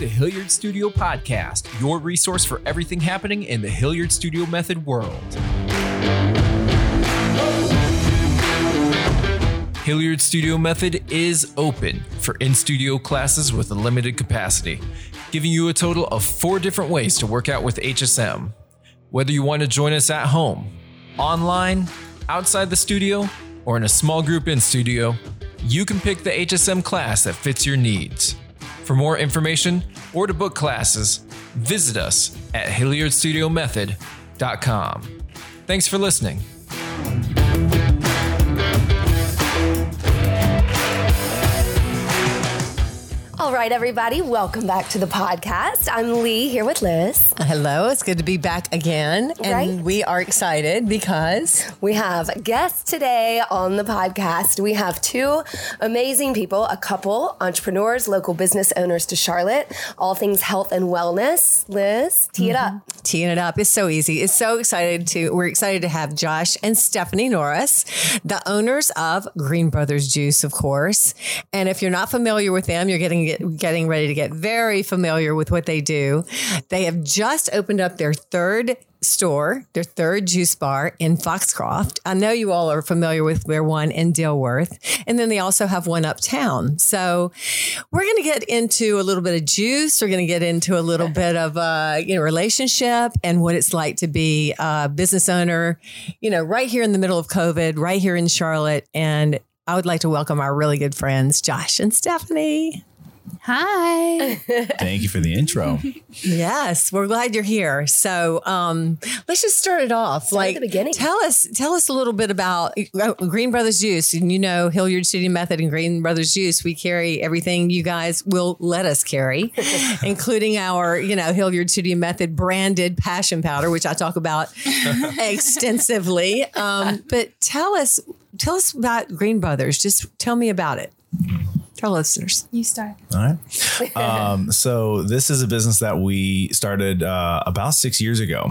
the Hilliard Studio Podcast, your resource for everything happening in the Hilliard Studio Method world. Hilliard Studio Method is open for in studio classes with a limited capacity, giving you a total of four different ways to work out with HSM. Whether you want to join us at home, online, outside the studio, or in a small group in studio, you can pick the HSM class that fits your needs. For more information or to book classes, visit us at HilliardStudioMethod.com. Thanks for listening. All right, everybody, welcome back to the podcast. I'm Lee here with Liz. Hello, it's good to be back again. And Right. we are excited because We have guests today on the podcast. We have two amazing people, a couple, entrepreneurs, local business owners to Charlotte, all things health and wellness. Liz, tee it mm-hmm. up. teeing it up is so easy. It's so excited to we're excited to have Josh and Stephanie Norris, the owners of Green Brothers Juice, of course. And if you're not familiar with them, you're getting get, getting ready to get very familiar with what they do. They have just opened up their third store, their third juice bar in Foxcroft. I know you all are familiar with their one in Dilworth. And then they also have one uptown. So we're going to get into a little bit of juice. We're going to get into a little bit of uh, you know relationship and what it's like to be a business owner, you know, right here in the middle of COVID, right here in Charlotte. And I would like to welcome our really good friends, Josh and Stephanie. Hi. Thank you for the intro. Yes, we're glad you're here. So um, let's just start it off. like at the beginning. Tell us, tell us a little bit about uh, Green Brothers Juice. And you know, Hilliard Studio Method and Green Brothers Juice. We carry everything you guys will let us carry, including our you know Hilliard Studio Method branded passion potion, which I talk about extensively. Um, but tell us, tell us about Green Brothers. Just tell me about it. Tell listeners. You start. All right. Um, so this is a business that we started uh, about six years ago.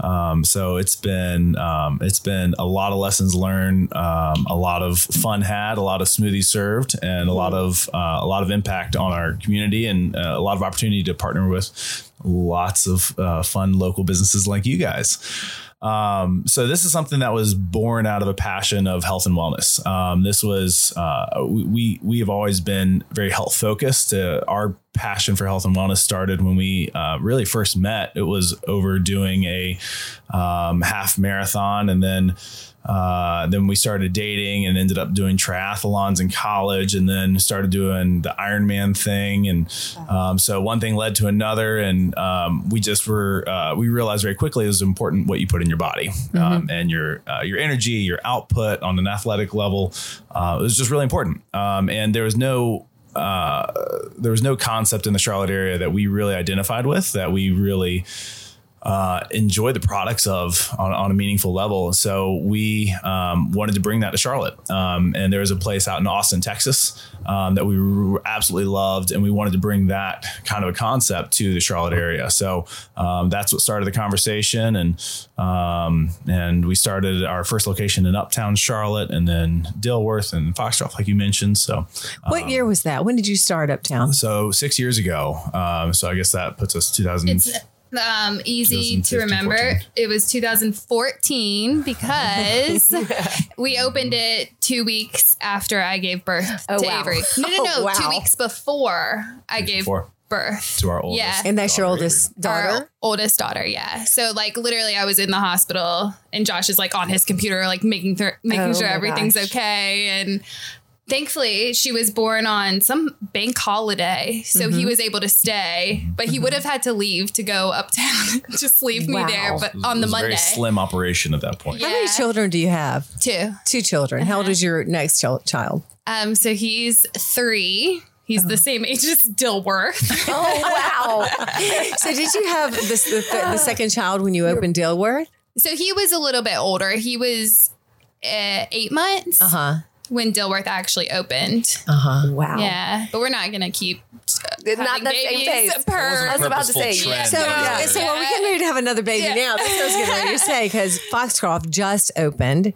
Um, so it's been um, it's been a lot of lessons learned, um, a lot of fun had, a lot of smoothies served, and a lot of uh, a lot of impact on our community, and uh, a lot of opportunity to partner with lots of uh, fun local businesses like you guys. Um, so this is something that was born out of a passion of health and wellness. Um, this was uh, we we have always been very health focused. Uh, our passion for health and wellness started when we uh, really first met. It was over doing a um, half marathon, and then uh, then we started dating and ended up doing triathlons in college, and then started doing the Ironman thing. And um, so one thing led to another, and um, we just were uh, we realized very quickly it was important what you put in your body um, and your uh, your energy, your output on an athletic level. Uh, it was just really important, um, and there was no uh, there was no concept in the Charlotte area that we really identified with that we really uh, enjoy the products of on, on a meaningful level. So we um, wanted to bring that to Charlotte. Um, and there was a place out in Austin, Texas um, that we absolutely loved. And we wanted to bring that kind of a concept to the Charlotte area. So um, that's what started the conversation. And, um, and we started our first location in Uptown Charlotte and then Dilworth and Foxcroft, like you mentioned. So, What year was that? When did you start Uptown? so six years ago. Um, so I guess that puts us 2000. It's um, easy to remember. 14. It was 2014 because we opened it two weeks after I gave birth Oh, to wow. Avery. No, no, no. Oh, wow. Two weeks before I gave before. birth. to our oldest. Yeah. And that's your oldest Our daughter? oldest daughter, yeah. So like literally, I was in the hospital, and Josh is like on his computer, like making th- making Oh sure everything's gosh. okay. And thankfully, she was born on some bank holiday, so Mm-hmm. he was able to stay. But he would have had to leave to go uptown, just leave Wow. me there. But on it the was a Monday, very slim operation at that point. Yeah. How many children do you have? too. Two children. How old is your next chil- child? Um, so he's three. He's the same age as Dilworth. Oh, wow. So did you have this, the, the second child when you opened Dilworth? so he was a little bit older. He was uh, eight months. Uh huh. When Dilworth actually opened. Uh-huh. Wow. Yeah, but we're not gonna keep It's not the same babies pace. per. I was about to say, yeah. trend. So, Yeah. so well, we Yeah. getting ready to have another baby Yeah. now. That's what I was getting ready to say because Foxcroft just opened,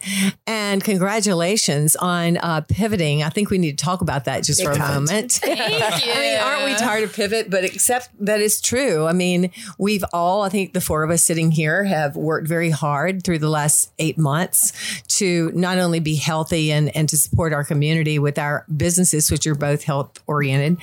and congratulations on uh, pivoting. I think we need to talk about that just for a moment. Thank you. I mean, aren't we tired of pivot? But except that is true. I mean, we've all, I think the four of us sitting here have worked very hard through the last eight months to not only be healthy and, and to support our community with our businesses, which are both health oriented,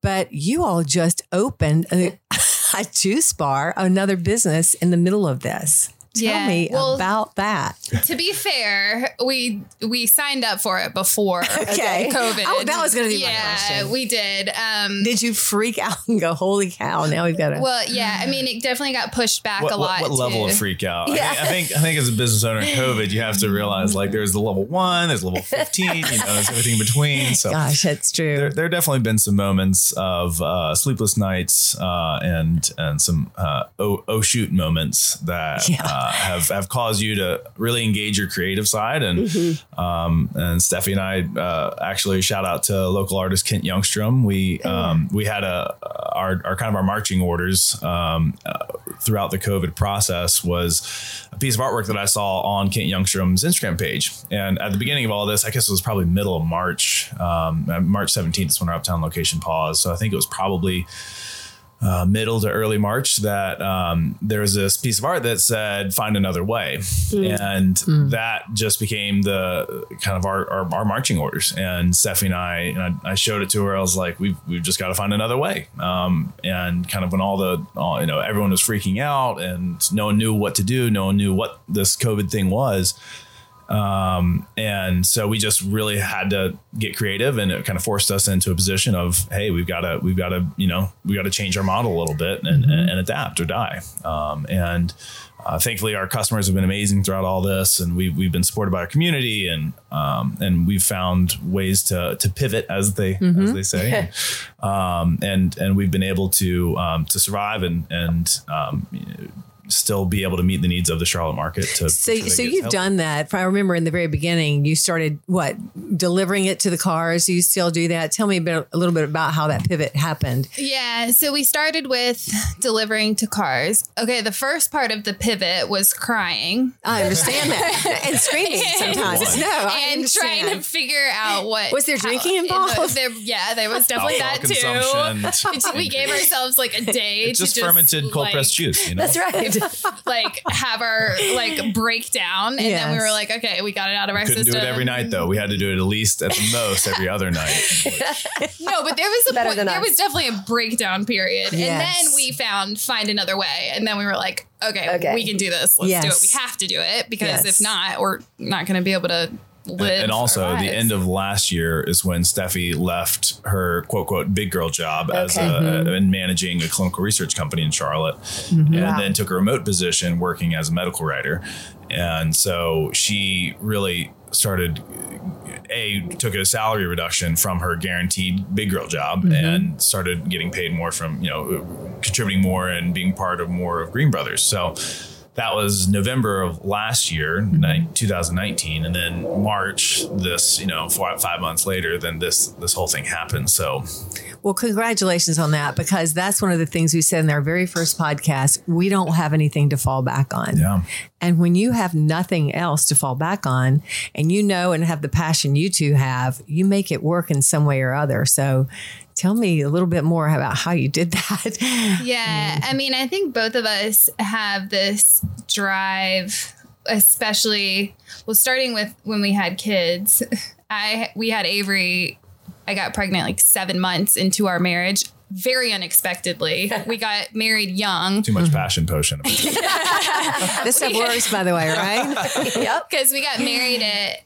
but you all just opened a, a juice bar, another business in the middle of this. Tell Yeah. me Well, about that. To be fair, we we signed up for it before Okay. COVID. Oh, that was gonna be my yeah, question. we did. Um, Did you freak out and go, holy cow, now we've got to. well, yeah. I mean, it definitely got pushed back What, a lot. what level of freak out? I Yeah. think- I think I think as a business owner in COVID, you have to realize like there's the level one, there's level 15, you know, there's everything in between. So Gosh, that's true. there, there have definitely been some moments of uh, sleepless nights uh, and and some uh, oh, oh shoot moments that Yeah. Uh, have have caused you to really engage your creative side and um, and Steffi and I uh, actually shout out to local artist Kent Youngstrom. We um, we had a our, our kind of our marching orders um, uh, throughout the COVID process was a piece of artwork that I saw on Kent Youngstrom's Instagram page. And at the beginning of all this, I guess it was probably middle of March, um, March 17th is when our uptown location paused. So I think it was probably uh, middle to early March that um, there was this piece of art that said "Find another way," and that just became the kind of our, our, our marching orders. And Stephanie and I, and I, I showed it to her. I was like, "We've we've just got to find another way." Um, and kind of when all the all, you know everyone was freaking out and no one knew what to do, no one knew what this COVID thing was. Um, and so we just really had to get creative and it kind of forced us into a position of, Hey, we've got to, we've got to, you know, we got to change our model a little bit and, and, and adapt or die. Um, and, uh, thankfully our customers have been amazing throughout all this and we've, we've been supported by our community and, um, and we've found ways to, to pivot as they, as they say. um, and, and we've been able to, um, to survive and, and, um, still be able to meet the needs of the Charlotte market. To So, so you've help. done that. If I remember in the very beginning, you started what delivering it to the cars. You still do that? Tell me a, bit, a little bit about how that pivot happened. Yeah, so we started with delivering to cars. Okay, the first part of the pivot was crying I understand that and screaming sometimes. No, I and trying to figure out what Was there drinking involved? there, yeah, there was definitely Alcohol that too. consumption. we gave ourselves like a day It's to just just fermented cold like, pressed juice. You know? That's right. like have our like breakdown, and then we were like, okay, we got it out of our Couldn't system. do it every night though. We had to do it at least at the most every other night. No, but there was a Better point, there us. was definitely a breakdown period, Yes. and then we found find another way, and then we were like, okay, Okay. we can do this. Let's do it. We have to do it because Yes. if not, we're not going to be able to live. And also the end of last year is when Steffi left her quote quote big girl job as a, Mm-hmm. in managing a clinical research company in Charlotte, and Wow. then took a remote position working as a medical writer. And so she really started a took a salary reduction from her guaranteed big girl job Mm-hmm. and started getting paid more from you know contributing more and being part of more of Green Brothers. So that was November of last year, Mm-hmm. 2019, and then March this you know four, five months later, then this this whole thing happened. So Well, congratulations on that because that's one of the things we said in our very first podcast. We don't have anything to fall back on. yeah. And when you have nothing else to fall back on and you know and have the passion you two have, you make it work in some way or other. So tell me a little bit more about how you did that. Yeah. I mean, I think both of us have this drive, especially well, starting with when we had kids. I we had Avery. I got pregnant like seven months into our marriage, very unexpectedly. we got married young Too much mm-hmm. passion potion. this stuff works, by the way, right? yep. because we got married at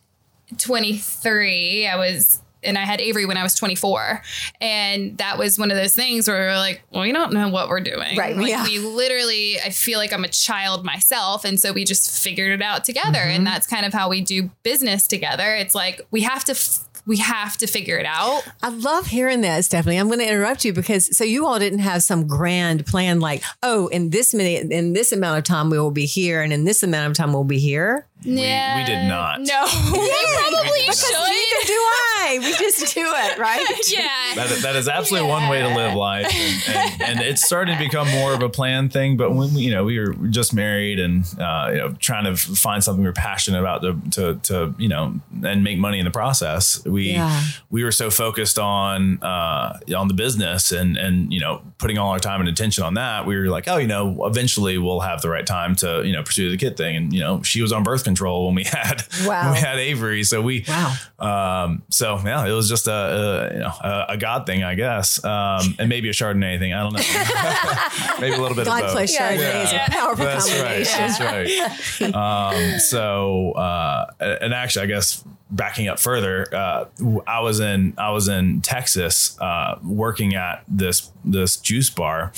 23. I was. And I had Avery when I was 24. And that was one of those things where we were like, well, we don't know what we're doing. Right, Like, yeah. we literally, I feel like I'm a child myself. And so we just figured it out together. And mm-hmm. that's kind of how we do business together. It's like we have to, f- we have to figure it out. I love hearing that, Stephanie. I'm going to interrupt you because so you all didn't have some grand plan like, oh, in this minute, in this amount of time we will be here, and in this amount of time we'll be here. yeah. we did not. No, we probably should. do I. We just do it, right? yeah. That is, that is absolutely one way to live life, and, and, and it's starting to become more of a planned thing. But when we, you know we were just married and uh, you know trying to find something we are passionate about to, to, to you know and make money in the process, we Yeah. we were so focused on uh, on the business and and you know putting all our time and attention on that. We were like, oh, you know, eventually we'll have the right time to you know pursue the kid thing. And you know, she was on birth control when we had Wow. when we had Avery, so we Wow. um, so yeah, it was just a, a you know a, a God thing, I guess, um, and maybe a Chardonnay thing. I don't know. maybe a little bit God of both. plus Yeah. Chardonnay is Yeah. a powerful That's right. That's right. Um, so, uh, and actually, I guess backing up further, uh, I was in I was in Texas uh, working at this this juice bar.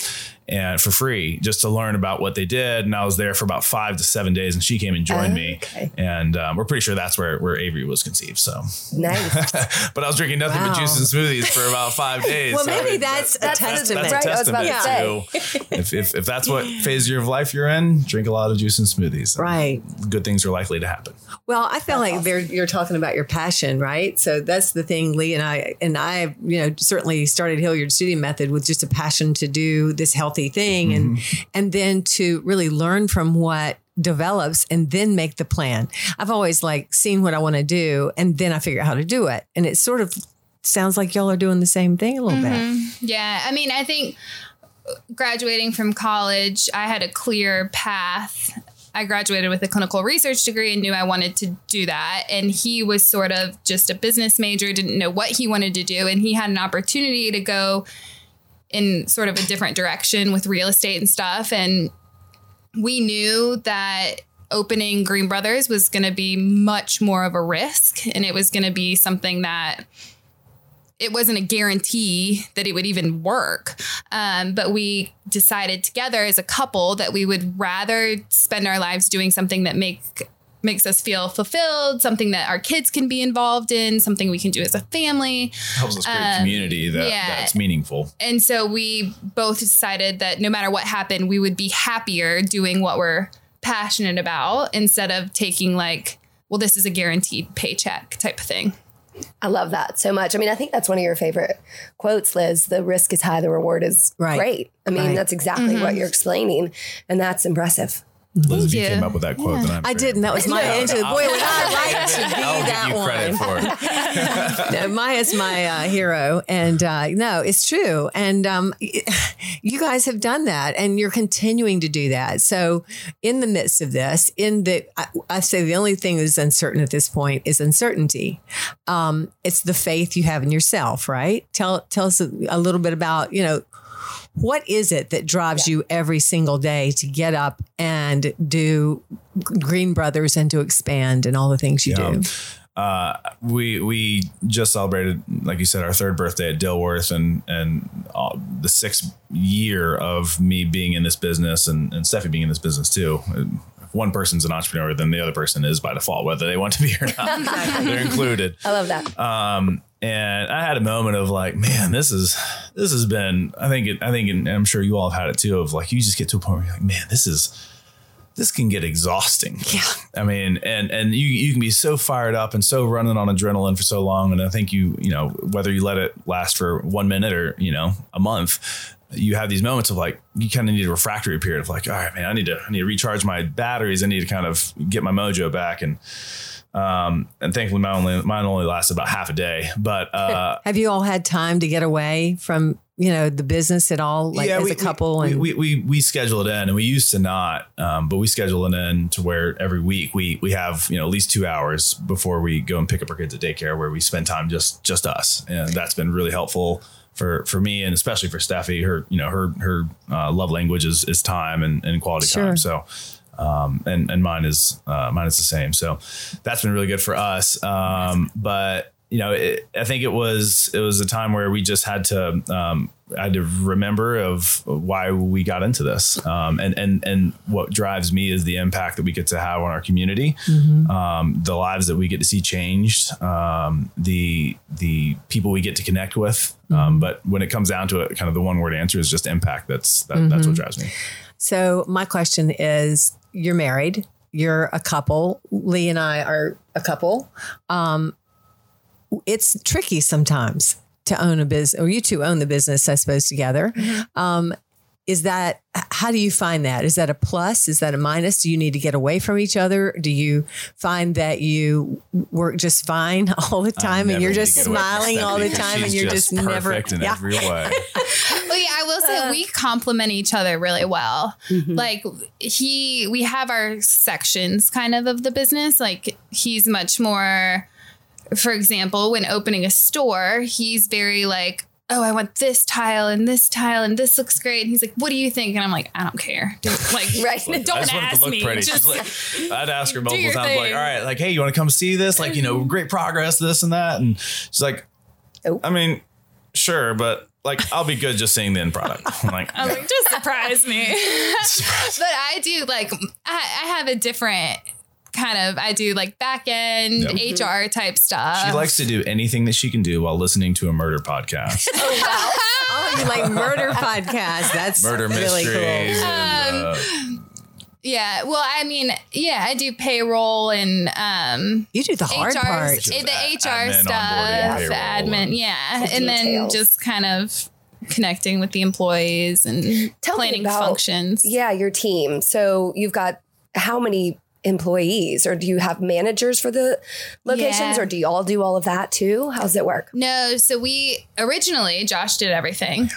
And for free, just to learn about what they did, and I was there for about five to seven days, and she came and joined me, Okay. and um, we're pretty sure that's where where Avery was conceived. So, Nice. but I was drinking nothing Wow. but juice and smoothies for about five days. Well, So, maybe I mean, that's a that's- testament. that's a Right, I was about testament to to if, if if that's what phase of your life you're in, drink a lot of juice and smoothies. Right. Good things are likely to happen. Well, I feel like they're, you're talking about your passion, right? So that's the thing, Lee and I, and I, you know, certainly started Hilliard Studio Method with just a passion to do this healthy thing, and mm-hmm. and then to really learn from what develops and then make the plan. I've always like seen what I want to do, and then I figure out how to do it, and it sort of sounds like y'all are doing the same thing a little bit. Mm-hmm. Yeah. I mean, I think uh, graduating from college, I had a clear path. I graduated with a clinical research degree and knew I wanted to do that. And he was sort of just a business major, didn't know what he wanted to do. And he had an opportunity to go in sort of a different direction with real estate and stuff. And we knew that opening Green Brothers was going to be much more of a risk and it was going to be something that it wasn't a guarantee that it would even work. Um, but we decided together as a couple that we would rather spend our lives doing something that make makes us feel fulfilled, something that our kids can be involved in, something we can do as a family. Helps us create Um, community that, yeah. that's meaningful. And so we both decided that no matter what happened, we would be happier doing what we're passionate about instead of taking like, well, this is a guaranteed paycheck type of thing. I love that so much. I mean, I think that's one of your favorite quotes, Liz. The risk is high, the reward is Right. great. I mean, Right. that's exactly what you're explaining. And that's impressive. Liz, if you you. came up with that quote, then I'm I very did, and that was my impressed. answer. Boy, would I like to be I'll that give you one. for it. no, Maya's my uh, hero, and uh, no, it's true. And um, you guys have done that, and you're continuing to do that. So, in the midst of this, in the, I, I say the only thing that's uncertain at this point is uncertainty. Um, it's the faith you have in yourself, right? Tell tell us a, a little bit about you know. What is it that drives you every single day to get up and do Green Brothers and to expand and all the things you Yeah. do? Uh, we we just celebrated, like you said, our third birthday at Dilworth, and and uh, the sixth year of me being in this business, and and Steffi being in this business too. If one person's an entrepreneur, then the other person is by default, whether they want to be or not. They're included. I love that. Um, and I had a moment of like, man, this is this has been. I think it. I think, and I'm sure you all have had it too. Of like, you just get to a point where you're like, man, this is this can get exhausting. Yeah. I mean, and and you you can be so fired up and so running on adrenaline for so long, and I think you you know whether you let it last for one minute or you know a month, you have these moments of like you kind of need a refractory period of like, all right, man, I need to I need to recharge my batteries. I need to kind of get my mojo back and. Um, and thankfully mine only mine only lasted about half a day, but uh, Have you all had time to get away from you know the business at all, like as we, a couple? we, and we, we we schedule it in, and we used to not, um, but we schedule it in to where every week we we have you know at least two hours before we go and pick up our kids at daycare, where we spend time just just us, and that's been really helpful for for me and especially for Steffi. Her you know her her uh, love language is is time and, and quality Sure. time. So. Um, and and mine is uh, mine is the same. So that's been really good for us. Um, but you know, it, I think it was it was a time where we just had to um, I had to remember of why we got into this, um, and and and what drives me is the impact that we get to have on our community, um, the lives that we get to see changed, um, the the people we get to connect with. Um, but when it comes down to it, kind of the one word answer is just impact. That's that, that's what drives me. so my question is: You're married, you're a couple. Lee and I are a couple. Um, it's tricky sometimes to own a business, or you two own the business, I suppose, together. Um, is that how do you find that? Is that a plus? Is that a minus? Do you need to get away from each other? Do you find that you work just fine all the time and you're just need to get away from smiling all the time and you're just, never perfect in yeah. every way. Well, yeah, I will say we complement each other really well. Mm-hmm. Like he, we have our sections kind of of the business. Like he's much more, for example, when opening a store, he's very like, oh, I want this tile and this tile and this looks great. And he's like, what do you think? And I'm like, I don't care. Dude, like, Right. I don't just want it ask to look me. pretty. Just, She's like, I'd ask her do multiple your times, like, all right, like, hey, you want to come see this? Like, you know, great progress, this and that. And she's like, Oh. I mean, sure, but like, I'll be good just seeing the end product. I'm like, I'm like, just surprise me. but I do like, I, I have a different kind of, I do like back end Yep. HR type stuff. she likes to do anything that she can do while listening to a murder podcast, Oh, you like murder podcast. That's murder really mysteries. cool. and, uh, Yeah, well, I mean, yeah, I do payroll and um You do the hard HR, part. the Just HR admin, stuff, onboarding, payroll, admin, and- yeah, The and then just kind of connecting with the employees and Tell planning about- functions. Yeah, your team. So you've got how many employees, or do you have managers for the locations, Yeah. or do you all do all of that too? How's it work? No, so we originally Josh did everything.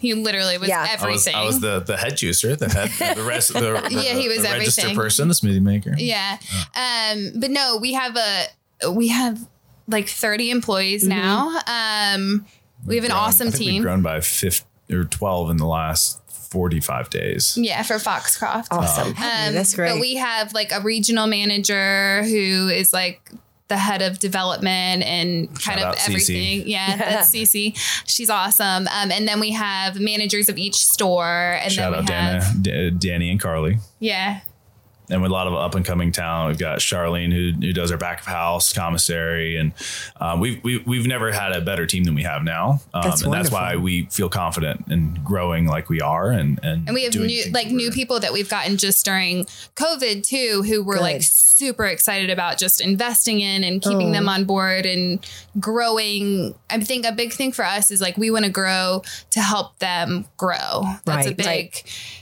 He literally was Yeah. I I was, everything. I was the, the head juicer, the head, the rest, the, the, Yeah, he was the register everything. person, the smoothie maker. Yeah. Um, but no, we have a we have like 30 employees now. Um, we have an Grown- awesome I think We've team. grown by 50 or 12 in the last 45 days. Yeah, for Foxcroft. Awesome. Um, that's great. But we have like a regional manager who is like the head of development and kind Shout of out Cece. everything. Yeah, that's Cece. She's awesome. Um, and then we have managers of each store, and Shout then out we have Dana, D- Danny and Carly. yeah, And with a lot of up and coming talent, we've got Charlene who, who does our back of house commissary, and um, we've, we've we've never had a better team than we have now, um, That's and that's why we feel confident in growing like we are, and and, and we have new like new people that we've gotten just during COVID too, who were like super excited about just investing in and keeping Oh. them on board and growing. I think a big thing for us is like we want to grow to help them grow. That's a big Right.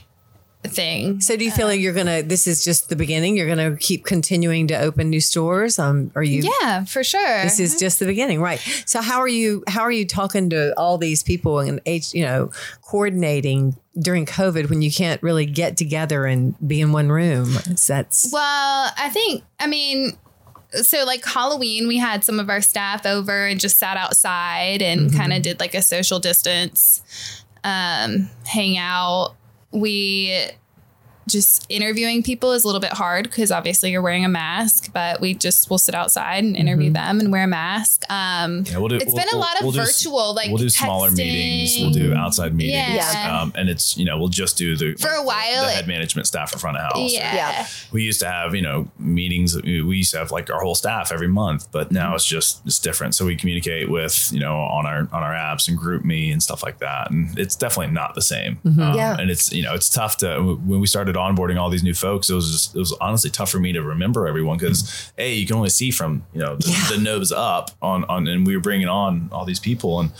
Thing. So do you feel like you're gonna? This is just the beginning. You're gonna keep continuing to open new stores. Um, are you? Yeah, for sure. This is just the beginning, right? So how are you? How are you talking to all these people and you know, coordinating during COVID when you can't really get together and be in one room? That's well, I think, I mean, so like Halloween, we had some of our staff over and just sat outside and Mm-hmm. kind of did like a social distance um, hangout. We just interviewing people is a little bit hard because obviously you're wearing a mask, but we just will sit outside and interview Mm-hmm. them and wear a mask. Um, Yeah, we'll do, It's we'll- been a we'll- lot of we'll do virtual, like, we'll do smaller meetings, we'll do outside meetings, Yeah. um, and it's you know we'll just do the For a while, the it- head management staff in front of house. yeah. Yeah. we used to have you know meetings we used to have like our whole staff every month but now it's just it's different so we communicate with you know on our on our apps and GroupMe and stuff like that and it's definitely not the same Um, Yeah. and it's you know it's tough to when we started onboarding all these new folks it was just, it was honestly tough for me to remember everyone because hey hmm. you can only see from you know the, Yeah. the nose up on on and we were bringing on all these people and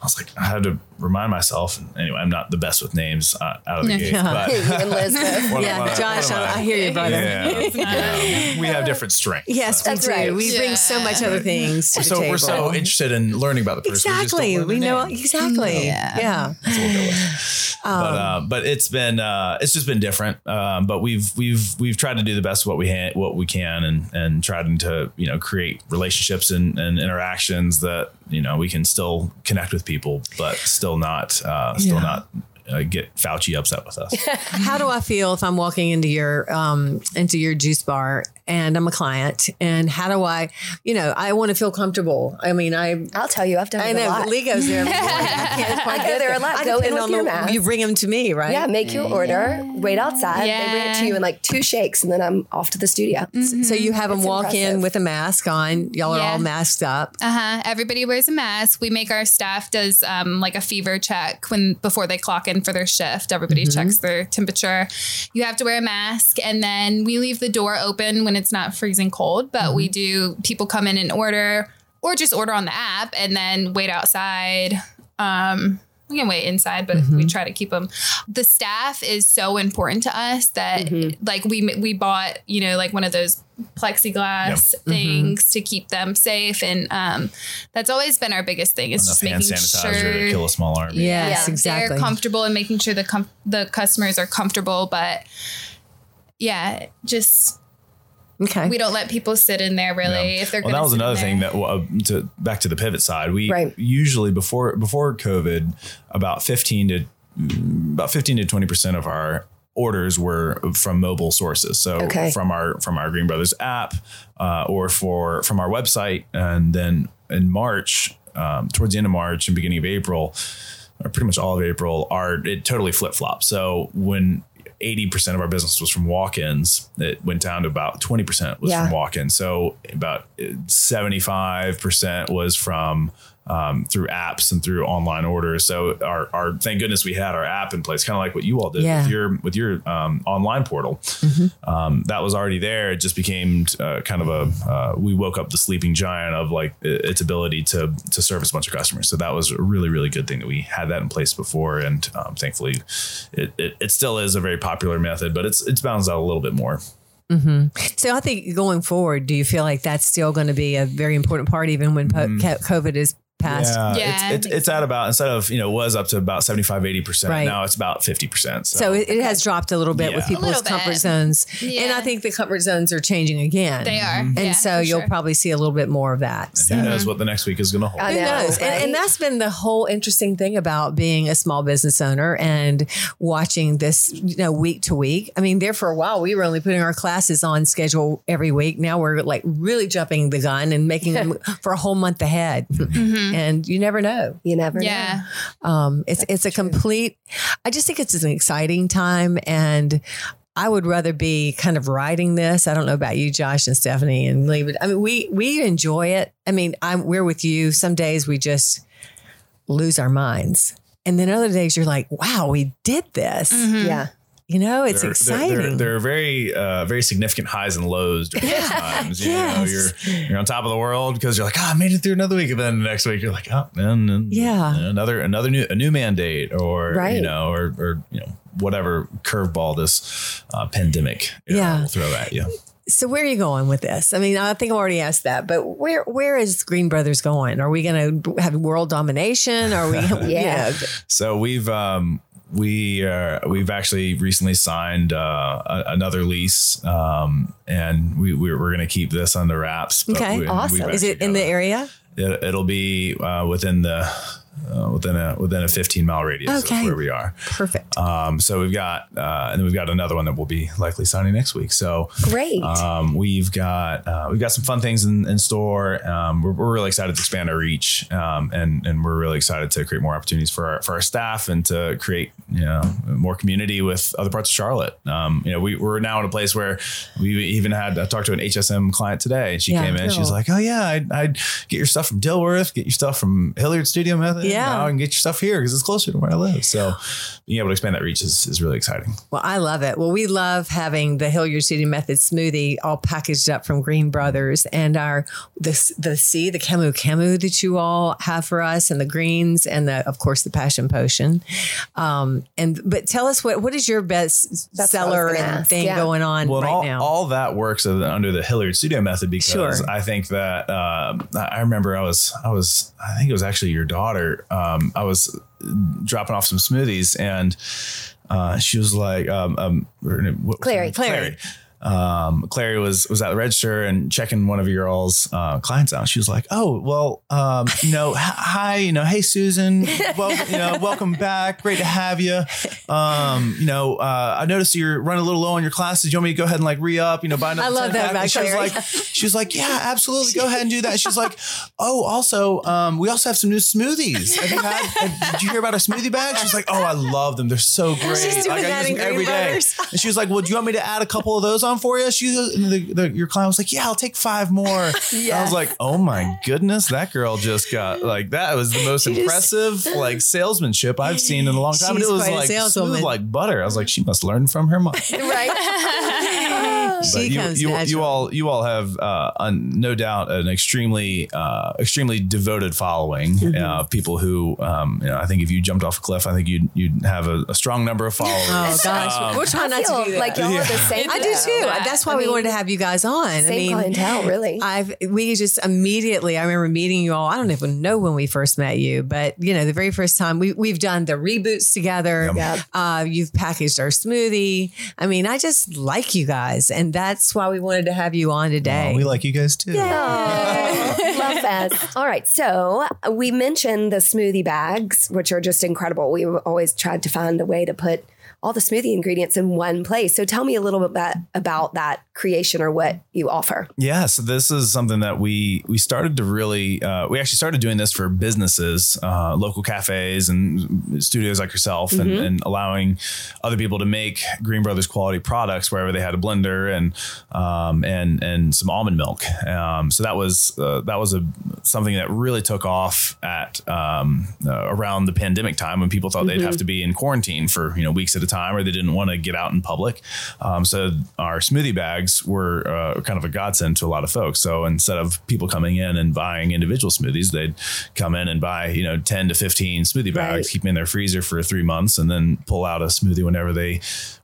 i was like i had to remind myself anyway i'm not the best with names uh, out of the gate but you and Liz both. One of yeah, my- Josh. one I, I hear you, brother. yeah. Yeah. we have different strengths. Yes, we That's do. right. We bring so much other things to the so table. we're so interested in learning about the person. exactly. We, just don't We know their name. exactly. Yeah. Yeah. That's what we'll go with. but uh, but it's been uh, it's just been different. Um, but we've we've we've tried to do the best what we ha- what we can and and tried to you know create relationships and, and interactions that you know we can still connect with people, but still not uh, still Yeah. not. Uh, get Fauci upset with us. How do I feel if I'm walking into your um, into your juice bar and I'm a client? And how do I, you know, I want to feel comfortable. I mean, I I'll tell you, I've done I it a lot. Lee goes there. every morning. I can't quite I go there a lot. I Go in with on your the- mask. You bring them to me, right? Yeah, make your order, wait outside. They bring it to you in like two shakes, and then I'm off to the studio. So you have them It's walk in with a mask on. Y'all are all masked up. Uh huh. Everybody wears a mask. We make our staff does um, like a fever check when before they clock in for their shift. Everybody checks their temperature. You have to wear a mask, and then we leave the door open when it's not freezing cold. But we do. People come in and order. or just order on the app and then wait outside. Um, we can wait inside, but Mm-hmm. we try to keep them. The staff is so important to us that Mm-hmm. like we we bought you know like one of those plexiglass Mm-hmm. things to keep them safe, and um, that's always been our biggest thing. Is Enough just making sanitizer to sure kill a small army. Yes, Yeah. exactly. they're comfortable and making sure the com- the customers are comfortable. But yeah, just okay. we don't let people sit in there really Yeah. if they're. well, gonna that was another thing that well, uh, to back to the pivot side. We Right. usually before before COVID, about fifteen to about fifteen to twenty percent of our orders were from mobile sources. So Okay. from our from our Green Brothers app uh, or for from our website, and then in March, um, towards the end of March and beginning of April, or pretty much all of April, our it totally flip flopped. So when 80% of our business was from walk-ins, it went down to about 20% was Yeah. from walk-ins. So about 75% was from um, through apps and through online orders. So our, our thank goodness we had our app in place, kind of like what you all did Yeah. with your with your um, online portal. Um, that was already there. It just became uh, kind of a uh, we woke up the sleeping giant of like its ability to to service a bunch of customers. So that was a really really good thing that we had that in place before, and um, thankfully it, it it still is a very popular method, but it's it's balanced out a little bit more. So I think going forward, do you feel like that's still going to be a very important part, even when po- COVID is past? Yeah, Yeah, I it's, it's, think it's at about instead of you know was up to about 75 80 percent. Right. Now it's about 50 percent. So it, it has dropped a little bit with Yeah. A people's comfort bit. zones, and I think the comfort zones are changing again. they are, mm-hmm. and Yeah, so you'll sure. probably see a little bit more of that. So. who knows what the next week is going to hold. I Who knows? And, right? and that's been the whole interesting thing about being a small business owner and watching this, you know, week to week. I mean, there for a while, we were only putting our classes on schedule every week. Now we're like really jumping the gun and making them for a whole month ahead. Mm-hmm. And you never know. You never know. Yeah, Um, it's it's a complete. I just think it's an exciting time, and I would rather be kind of riding this. I don't know about you, Josh and Stephanie and Lee, but I mean, we we enjoy it. I mean, I'm we're with you. Some days we just lose our minds, and then other days you're like, "Wow, we did this." know. Yeah. You know, it's There- there- exciting. There, there are very, uh, very significant highs and lows during those times. You know, you're you're on top of the world because you're like, oh, I made it through another week, and then the next week you're like, oh, and, and Yeah. another another new a new mandate, or Right. you know, or or you know, whatever curveball this uh, pandemic you know, Yeah. will throw at you. so where are you going with this? I mean, I think I've already asked that, but where where is Green Brothers going? Are we going to have world domination? Are we? Yeah. So we've um, we uh, we've actually recently signed uh, a, another lease, um, and we we're, we're going to keep this under wraps. Okay, we- awesome. Is it in the area? It, it'll be uh, within the uh, within a within a 15 mile radius Okay. of where we are. Perfect. Um, so we've got uh, and then we've got another one that we'll be likely signing next week. So Great. um, we've got uh, we've got some fun things in, in store. Um, we're, we're really excited to expand our reach, um, and and we're really excited to create more opportunities for our, for our staff and to create you know more community with other parts of Charlotte. Um, you know, we, we're now in a place where we even had I talked to an HSM client today, and she Yeah. came in. She's Oh. like, "Oh yeah, I'd, I'd get your stuff from Dilworth, get your stuff from Hilliard Studio Method, Yeah. now I can get your stuff here because it's closer to where I live." So being able to expand that reach is, is really exciting. Well, I love it. Well, we love having the Hilliard Studio Method smoothie all packaged up from Green Brothers and our the the C, the Camu Camu that you all have for us, and the greens, and the of course the Passion Potion. Um, and but tell us what what is your best That's what I was seller and ask, thing yeah. going on well, right all, now? all that works under the Hilliard Studio method because Sure. I think that um, I remember I was I was I think it was actually your daughter. Um, I was dropping off some smoothies and uh, she was like, um, um, what was Clary. Clary. Um, Clary was was at the register and checking one of your all's uh, clients out. She was like, "Oh, well, um, you know, hi, you know, hey Susan, well, you know, welcome back, great to have you. Um, you know, uh, I noticed you're running a little low on your classes. You want me to go ahead and like re up, you know, buy another I love that pack?" about she was like, she was like, yeah, absolutely, go ahead and do that. She's like, oh, also, um, we also have some new smoothies. Have you had? Did you hear about our smoothie bags? She's like, oh, I love them. They're so great. She's doing like, I use them every day. And she was like, well, do you want me to add a couple of those on for you? She, and the, the, your client was like, yeah, I'll take five more. I was like, oh my goodness, that girl just got like that was the most impressive like salesmanship I've seen in a long time. And it was like smooth like butter. I was like, she must learn from her mom. right. She you, comes you, naturally. you all you all have uh, un, no doubt an extremely uh, extremely devoted following Mm-hmm. uh, people who um, you know I think if you jumped off a cliff I think you'd you'd have a, a strong number of followers. Oh gosh, we're trying not to do that. like y'all are the same. I do though. Too. That's why I we mean, wanted to have you guys on. I Same mean, clientele, really. I've we just immediately. I remember meeting you all. I don't even know when we first met you, but you know, the very first time we we've done the reboots together. Yep. Uh, you've packaged our smoothie. I mean, I just like you guys, and that's why we wanted to have you on today. Oh, we like you guys too. Love fest. All right. So uh, we mentioned the smoothie bags, which are just incredible. We've always tried to find a way to put all the smoothie ingredients in one place. So tell me a little bit about, that creation or what you offer. Yeah, so this is something that we we started to really uh, we actually started doing this for businesses, uh, local cafes and studios like yourself, and, and allowing other people to make Green Brothers quality products wherever they had a blender and um, and and some almond milk. Um, so that was uh, that was a something that really took off at um, uh, around the pandemic time when people thought they'd have to be in quarantine for you know weeks at a time or they didn't want to get out in public. Um, so our smoothie bags were uh, kind of a godsend to a lot of folks. So instead of people coming in and buying individual smoothies, they'd come in and buy you know ten to fifteen smoothie bags, Right. keep them in their freezer for three months, and then pull out a smoothie whenever they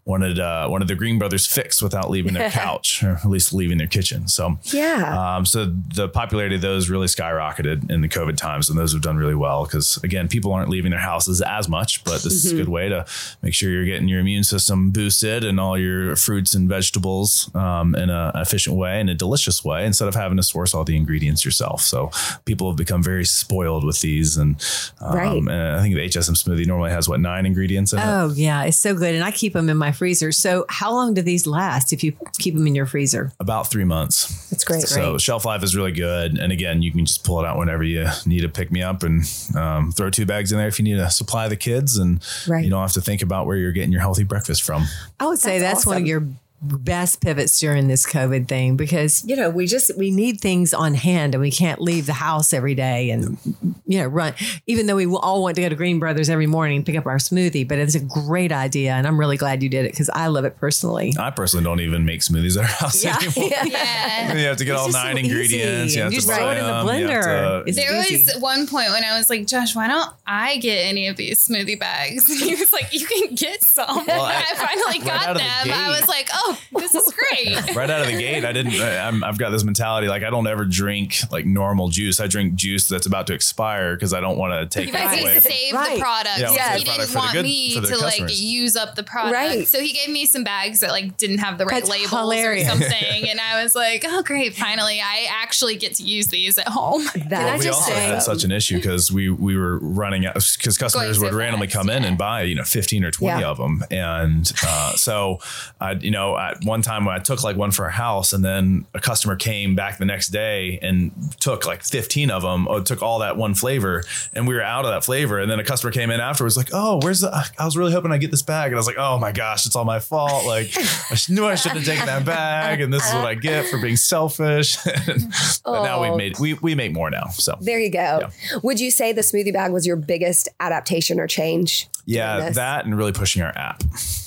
wanted uh, one of the Green Brothers fix without leaving their couch or at least leaving their kitchen. So Yeah. um, so the popularity of those really skyrocketed in the COVID times, and those have done really well because again, people aren't leaving their houses as much, but this is a good way to make sure you're getting your immune system boosted and all your fruits and vegetables um, in an efficient way and a delicious way instead of having to source all the ingredients yourself. So people have become very spoiled with these, and, um, Right. and I think the HSM smoothie normally has what nine ingredients in it. Oh yeah, it's so good, and I keep them in my freezer. So how long do these last if you keep them in your freezer? About three months. That's great. So shelf life is really good, and again, you can just pull it out whenever you need to pick me up, and um, throw two bags in there if you need to supply the kids, and Right. you don't have to think about where you're getting your healthy breakfast from. I would say That's that's, one of your best pivots during this COVID thing because you know we just we need things on hand and we can't leave the house every day and you know run even though we all want to go to Green Brothers every morning and pick up our smoothie but it's a great idea and I'm really glad you did it because I love it personally. I personally don't even make smoothies at our house Yeah. anymore. Yeah. You have to get It's all just so nine ingredients. You have You to just throw it in the them, you have blender. to- There easy. was one point when I was like, Josh, why don't I get any of these smoothie bags? And he was like, you can get some. Well, I- I, finally right got of the them. I was like, oh, this is great. right out of the gate, I didn't. I'm, I've got this mentality like I don't ever drink like normal juice. I drink juice that's about to expire because I don't want to take You that guys away. need to save Right. the product. Yeah, Yes. He save the product didn't want good- me for the to like use up the product. Right. So he gave me some bags that like didn't have the right That's labels hilarious. or something. And I was like, oh great, finally I actually get to use these at home. Can I we just also say had such an issue because we we were running out because customers so would randomly fast, come in yeah. and buy you know 15 or 20 Yeah. of them and uh, so I you know at one time when I took like one for a house and then a customer came back the next day and took like 15 of them or took all that one flavor and we were out of that flavor and then a customer came in afterwards like oh where's the I was really hoping I get this bag and I was like oh my gosh it's all my fault like I knew I shouldn't have taken that bag and this is what I get for being selfish but now Oh. we made we we make more now so There you go. Would you say the smoothie bag was your biggest adaptation or change? Yeah, that and really pushing our app,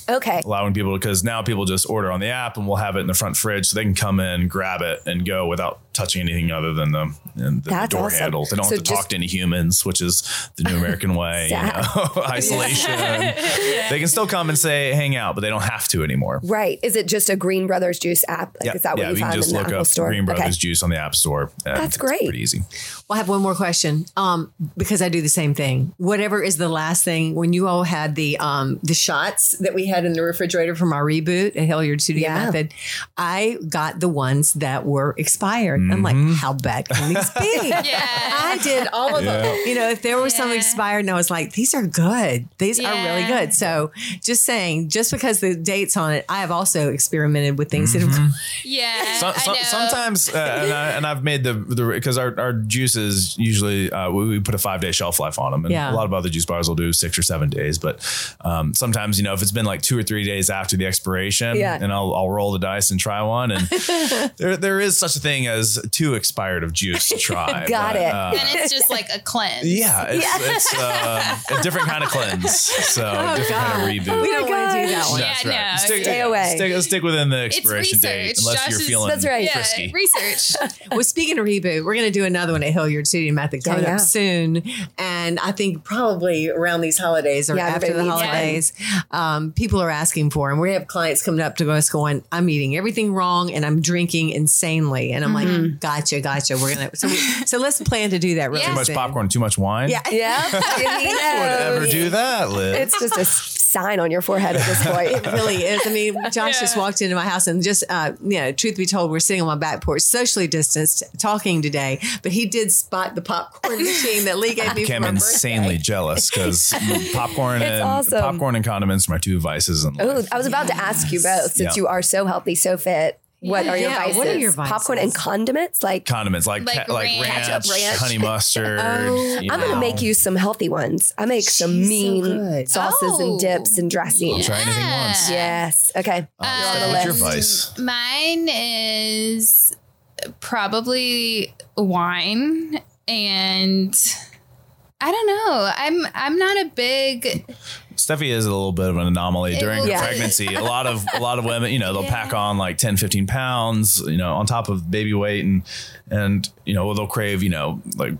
Okay. allowing people because now people just order on the app and we'll have it in the front fridge so they can come in, grab it, and go without touching anything other than the, and the door awesome. handle. They don't So have to just- talk to any humans, which is the new American way. you Sad. know, isolation. They can still come and say hang out, but they don't have to anymore. Right. Is it just a Green Brothers juice app? Like, Yeah, is that what yeah, you you can just in the look Apple up store? Green Brothers okay. Juice on the App Store. and That's it's great. pretty easy. Well, I have one more question. Um, because I do the same thing. Whatever is the last thing when you all had the um the shots that we had in the refrigerator from our reboot at Hilliard Studio Yeah. Method, I got the ones that were expired. I'm like, Mm-hmm. how bad can these be? Yeah. I did all of them. You know, if there were some expired, and I was like, these are good. These are really good. So, just saying, just because the date's on it, I have also experimented with things that have Yeah. Some, I some, know. sometimes, uh, and, I, and I've made the the because our, our juices usually uh, we, we put a five day shelf life on them, and Yeah. a lot of other juice bars will do six or seven days. But um, sometimes, you know, if it's been like two or three days after the expiration, Yeah. and I'll, I'll roll the dice and try one. And there there is such a thing as too expired of juice to try. Got but, it. uh, and it's just like a cleanse. yeah, it's, it's uh, a different kind of cleanse. So different kind of reboot. We don't want to do that one. Yeah, no, Stick, Stay away. Stick, stick within the expiration date, unless Josh you're is- feeling That's right. Yeah, frisky. research. Well, speaking of reboot, we're going to do another one at Hilliard Studio Method coming yeah. up soon, and I think probably around these holidays or Yeah, after the holidays, um, people are asking for, and we have clients coming up to us going, "I'm eating everything wrong and I'm drinking insanely," and I'm Mm-hmm. like, "Gotcha, gotcha." We're gonna so we, so let's plan to do that. Really Yeah. Too much soon. popcorn, too much wine. Yeah. Yeah. You Ever do that, Liz? It's just a sign on your forehead at this point. It really is. I mean, Josh just walked into my house and just, uh, you know, truth be told, we're sitting on my back porch, socially distanced, talking today. But he did spot the popcorn machine that Lee gave me became for insanely birthday. jealous because popcorn and awesome. popcorn and condiments are my two vices in Oh. I was about to ask you both since Yeah. you are so healthy, so fit. What are your Yeah, vices? what are your Popcorn and condiments? Like, condiments like Like ca- like ranch. ranch, Ketchup, ranch. honey mustard. Oh, I'm going to make you some healthy ones. I make some She's so mean good. sauces Oh. and dips and dressings. Try anything once. Yes. Okay. Uh, You're on the what's your vice? Mine is probably wine and I don't know. I'm I'm not a big Steffi is a little bit of an anomaly It during will- her Yeah. pregnancy. A lot of a lot of women, you know, they'll pack on like 10, 15 pounds, you know, on top of baby weight and and you know, they'll crave, you know, like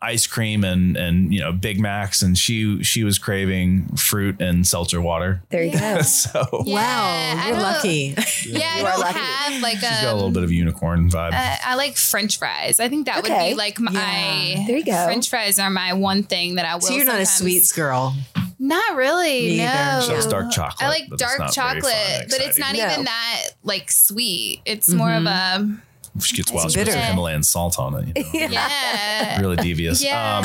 ice cream and and you know, Big Macs and she she was craving fruit and seltzer water. There you go. So Yeah, Wow, you're don't- yeah. Yeah, I You are don't lucky. have like she's got a little um, bit of unicorn vibe. uh, I like French fries. I think that would be like my Yeah. There you go. French fries are my one thing that I will. So you're not a sweets girl. Not really. No. either. She likes dark chocolate. I like but it's dark not very fun chocolate, and but it's not exciting. No. even that like sweet. It's more of a She gets wild. She bitter. puts some Himalayan salt on it. You know? yeah. Really devious. Yeah. Um,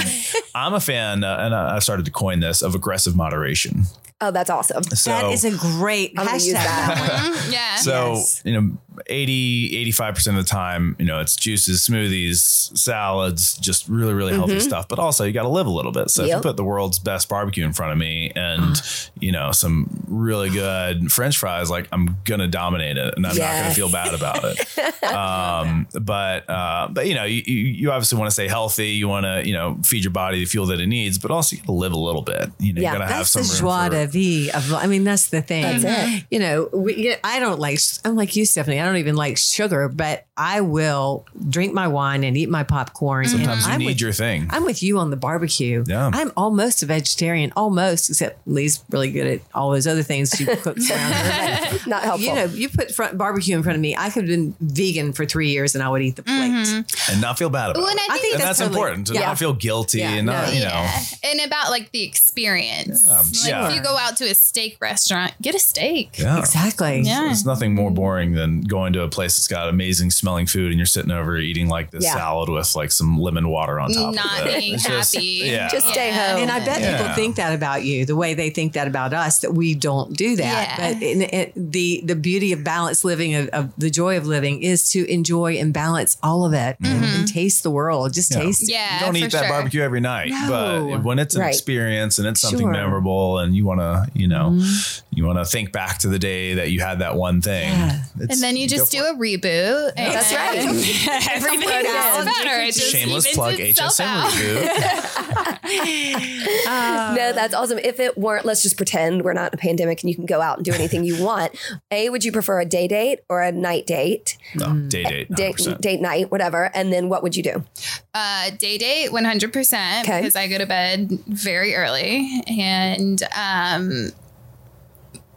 I'm a fan, uh, and I I started to coin this of aggressive moderation. Oh, that's awesome. So, that is a great I'm gonna hashtag. use that. Mhm, yeah. so Yes. you know, 80, 85% of the time, you know, it's juices, smoothies, salads, just really, really healthy stuff. But also, you got to live a little bit. So if you put the world's best barbecue in front of me and, you know, some really good French fries, like I'm going to dominate it and I'm not going to feel bad about it. um, but, uh, but, you know, you, you you obviously want to stay healthy. You want to, you know, feed your body the fuel that it needs, but also you got to live a little bit. You know, Yeah, you got to have That's some the room joie for- de vie of. I mean, that's the thing. That's it. You know, we, I don't like. I'm like you, Stephanie. I don't even like sugar, but I will drink my wine and eat my popcorn. and Sometimes you I'm need with, your thing. I'm with you on the barbecue. Yeah. I'm almost a vegetarian, almost, except Lee's really good at all those other things she cooks around her. Not helpful. You know, you put front barbecue in front of me. I could have been vegan for three years and I would eat the plate. Mm-hmm. and not feel bad about Well, and it. I I think think and that's, that's, totally- important to yeah. not feel guilty Yeah, and not, no. you know. Yeah. And about like the experience. Yeah, Like yeah. if you go out to a steak restaurant, get a steak. Yeah. Exactly. Yeah. There's nothing more boring than going to a place that's got amazing smelling food and you're sitting over eating like this Yeah. salad with like some lemon water on top Not of it. being It's just- happy. yeah. Just stay Yeah. home. And I bet Yeah. people think that about you, the way they think that about us, that we don't do that. Yeah. But in, it, the the beauty of balanced living, of, of the joy of living, is to enjoy and balance all of it and, and taste the world. Just Yeah. taste. it. Yeah. you don't eat that sure. barbecue every night, No. but when it's an Right. experience and it's something Sure. memorable and you want to, you know, Mm-hmm. You want to think back to the day that you had that one thing. Yeah. And then you go just do a reboot. and That's right. Everything Throw it gets better. It just Shameless plug itself HSM out. reboot. no, that's awesome. If it weren't, let's just pretend we're not in a pandemic and you can go out and do anything you want. A, would you prefer a day date or a night date? no, day date. Date, 100%. date night, whatever. And then what would you do? Uh, day date, 100% Okay. because I go to bed very early. And um,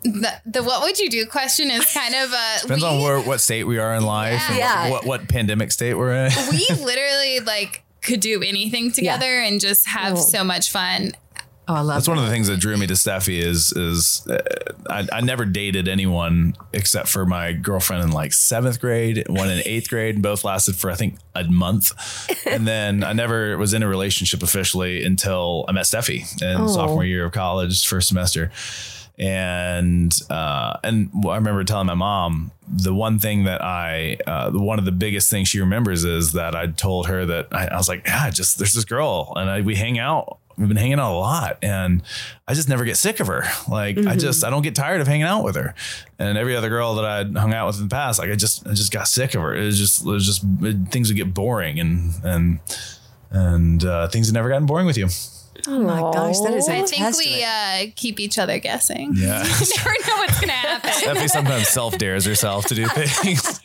the, the what would you do question is kind of a. Depends we, on where, what state we are in life and Yeah. what, what, what pandemic state we're in. we literally like could do anything together and just have so much fun. Oh, I love That's one of the things that drew me to Steffi is is uh, I, I never dated anyone except for my girlfriend in like seventh grade, one in eighth grade, and both lasted for I think a month. And then I never was in a relationship officially until I met Steffi in Oh. sophomore year of college, first semester. And uh, and I remember telling my mom the one thing that I uh, one of the biggest things she remembers is that I told her that I, I was like, yeah, just there's this girl and I, we hang out we've been hanging out a lot and I just never get sick of her. Like I just I don't get tired of hanging out with her. And every other girl that I'd hung out with in the past, like I just I just got sick of her. It was just it was just it, things would get boring and and and uh, things have never gotten boring with you. Oh my gosh, that is a I think we uh, keep each other guessing. Yeah. you never know what's gonna happen. Stephanie sometimes self dares herself to do things.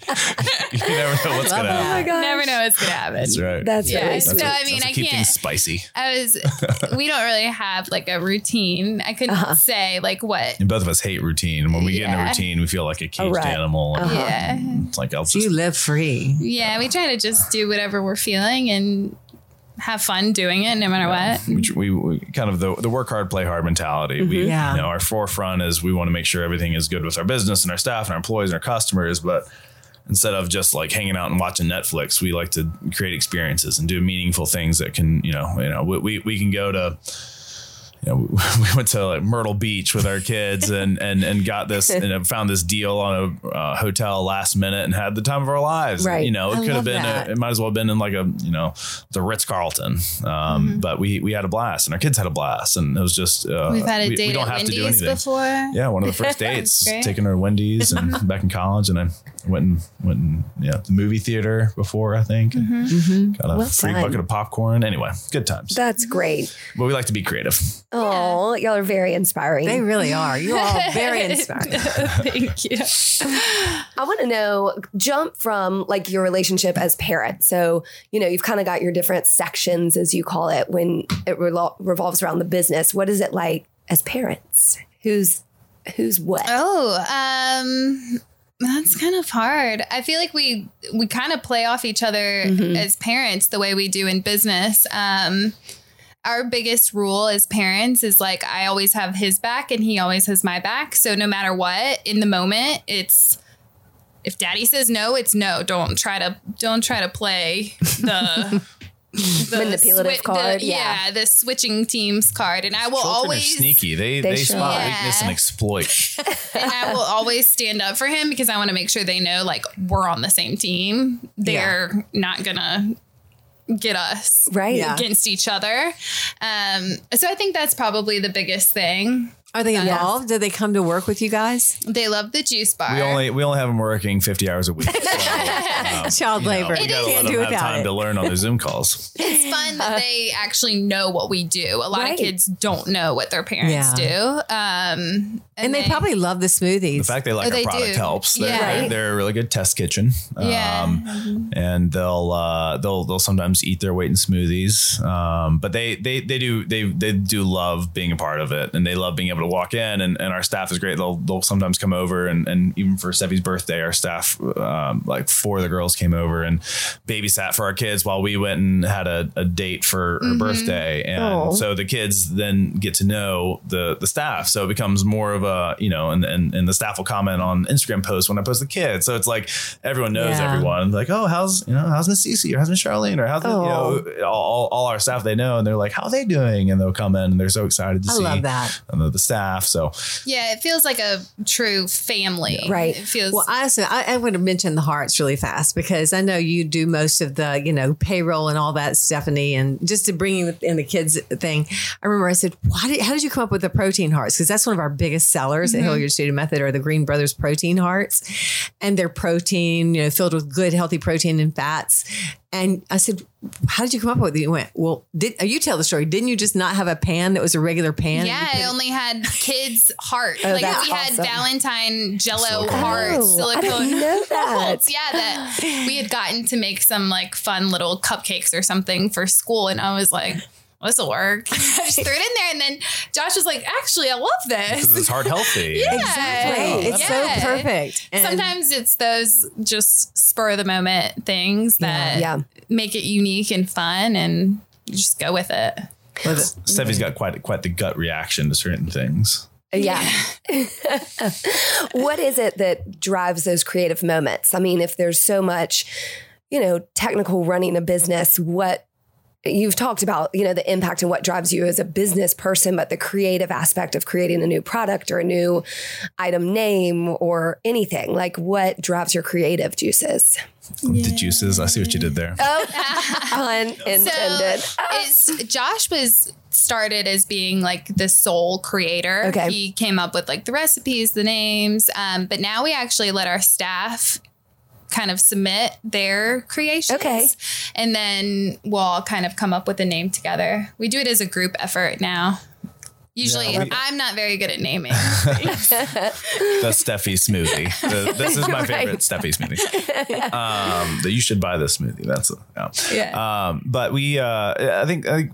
you never know what's gonna that. happen. never know what's gonna happen. That's right. That's Yeah, really so sweet. I mean, I keep can't- things spicy. I was. We don't really have like a routine. I couldn't Uh-huh. say like what. And both of us hate routine. And when we get in a routine, we feel like a caged right. animal. And Yeah, It's like I'll So just you live free. yeah. We try to just do whatever we're feeling and have fun doing it, no matter what. we, we, we kind of the, the work hard, play hard mentality. Mm-hmm. We, Yeah. you know, our forefront is we want to make sure everything is good with our business and our staff and our employees and our customers. But instead of just like hanging out and watching Netflix, we like to create experiences and do meaningful things that can, you know, you know, we, we, we can go to, you know, we went to like Myrtle Beach with our kids and and and got this and found this deal on a uh, hotel last minute and had the time of our lives. Right. You know, it I could have been a, it might as well have been in like a you know the Ritz Carlton. Um, But we we had a blast and our kids had a blast and it was just uh, We've had a we, we don't at have to do anything. before. Yeah, one of the first dates, taking her to Wendy's and back in college, and I went and went and yeah, the movie theater before I think, and Mm-hmm. got a Well free done. bucket of popcorn. Anyway, good times. That's great. but we like to be creative. Oh, y'all are very inspiring. They really are. You all very inspiring. Thank you. I want to know jump from like your relationship as parents. So, you know, you've kind of got your different sections, as you call it, when it revol- revolves around the business. What is it like as parents? Who's who's what? Oh, um, that's kind of hard. I feel like we we kind of play off each other as parents the way we do in business. Um, our biggest rule as parents is like I always have his back and he always has my back. So no matter what, in the moment, it's if daddy says no, it's no. Don't try to don't try to play the the Manipulative swi- card, the- yeah. yeah, the switching teams card, and I will Children always are sneaky. They They they, sure spot are. weakness and exploit. and I will always stand up for him because I want to make sure they know like we're on the same team. They're not gonna get us Right. Yeah. against each other. Um, so I think that's probably the biggest thing. Are they involved? Did they come to work with you guys? They love the juice bar. we only we only have them working fifty hours a week. So, um, Child you know, labor. we You gotta let can't them do have time it. to learn on their Zoom calls. it's fun that they actually know what we do. A lot Right. of kids don't know what their parents do. Um, And they probably love the smoothies. The fact they like Oh, our they product do. helps. They're, Yeah. they're, they're a really good test kitchen. Yeah. Um, and they'll uh, they'll they'll sometimes eat their weight in smoothies. Um, but they they they do they they do love being a part of it, and they love being able to walk in. And, and our staff is great. They'll they'll sometimes come over, and, and even for Steffi's birthday, our staff um, like four of the girls came over and babysat for our kids while we went and had a, a date for her birthday. And Oh. so the kids then get to know the the staff. So it becomes more of a you know, and and, and the staff will comment on Instagram posts when I post the kids. So it's like everyone knows Yeah. everyone. Like, oh, how's you know, how's Miss Cece or how's Miss Charlene or how's the, you know all, all our staff they know, and they're like, how are they doing? And they'll come in and they're so excited to I see love that. the staff. So yeah, it feels like a true family. Right. It feels Well, honestly, I, I want to mention the hearts really fast because I know you do most of the, you know, payroll and all that, Stephanie, and just to bring in the, in the kids thing. I remember I said, "Why did? How did you come up with the protein hearts? Because that's one of our biggest sellers at mm-hmm. Hilliard Studio Method, are the Green Brothers protein hearts, and they're protein, you know, filled with good, healthy protein and fats." And I said, "How did you come up with it?" You went, "Well, did uh, you tell the story? Didn't you just not have a pan that was a regular pan? Yeah, You put I only had kids' heart. Oh, like we had. Valentine Jello hearts, Oh, silicone didn't know that. rolls. Yeah, that we had gotten to make some like fun little cupcakes or something for school, and I was like. This will work. I just threw it in there, and then Josh was like, "Actually, I love because this." it's heart healthy. Yeah. Exactly. It's Yeah. so perfect. And- Sometimes it's those just spur of the moment things that Yeah. make it unique and fun, and you just go with it. Steffi's got quite quite the gut reaction to certain things. Uh, yeah. what is it that drives those creative moments? I mean, if there's so much, you know, technical running a business, what you've talked about you know the impact and what drives you as a business person but the creative aspect of creating a new product or a new item name or anything like what drives your creative juices The juices. I see what you did there. oh intended So it's Josh was started as being like the sole creator. Okay. He came up with like the recipes, the names, um, but now we actually let our staff kind of submit their creations. Okay. And then we'll all kind of come up with a name together. We do it as a group effort now. Usually, Yeah, we- I'm not very good at naming. the Steffi smoothie. The- this is my Right. favorite Steffi smoothie. Um, that you should buy this smoothie. That's yeah. Yeah. Um, but we, uh, I think, I think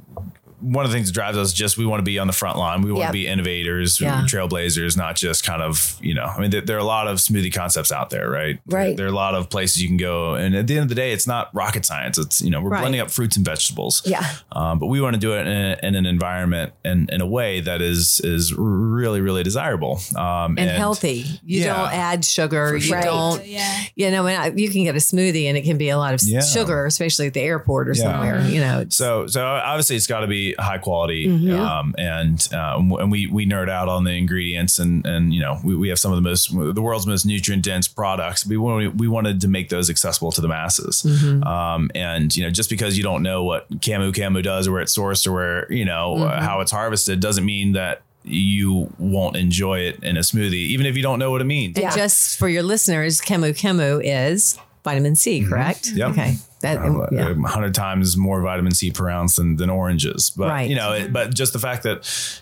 one of the things that drives us is just we want to be on the front line. We want Yeah. to be innovators, Yeah. trailblazers, not just kind of you know. I mean, there, there are a lot of smoothie concepts out there, right? Right. There, there are a lot of places you can go, and at the end of the day, it's not rocket science. It's you know we're Right. blending up fruits and vegetables. Yeah. Um, but we want to do it in, a, in an environment and in a way that is is really really desirable um, and, healthy. You Yeah. don't add sugar. You don't. yeah. You know, and I, you can get a smoothie and it can be a lot of Yeah. sugar, especially at the airport or Yeah. somewhere. You know, So, so obviously it's got to be high quality, Mm-hmm. um, and uh, and we we nerd out on the ingredients, and and you know we, we have some of the most the world's most nutrient dense products. We wanted we wanted to make those accessible to the masses, Mm-hmm. um, and you know just because you don't know what Camu Camu does or where it's sourced or where you know uh, Mm-hmm. how it's harvested doesn't mean that you won't enjoy it in a smoothie, even if you don't know what it means. Yeah. And just for your listeners, Camu Camu is vitamin C, correct? Mm-hmm. Yep. Okay. That, yeah. hundred times more vitamin C per ounce than, than oranges. But Right. you know, it, but just the fact that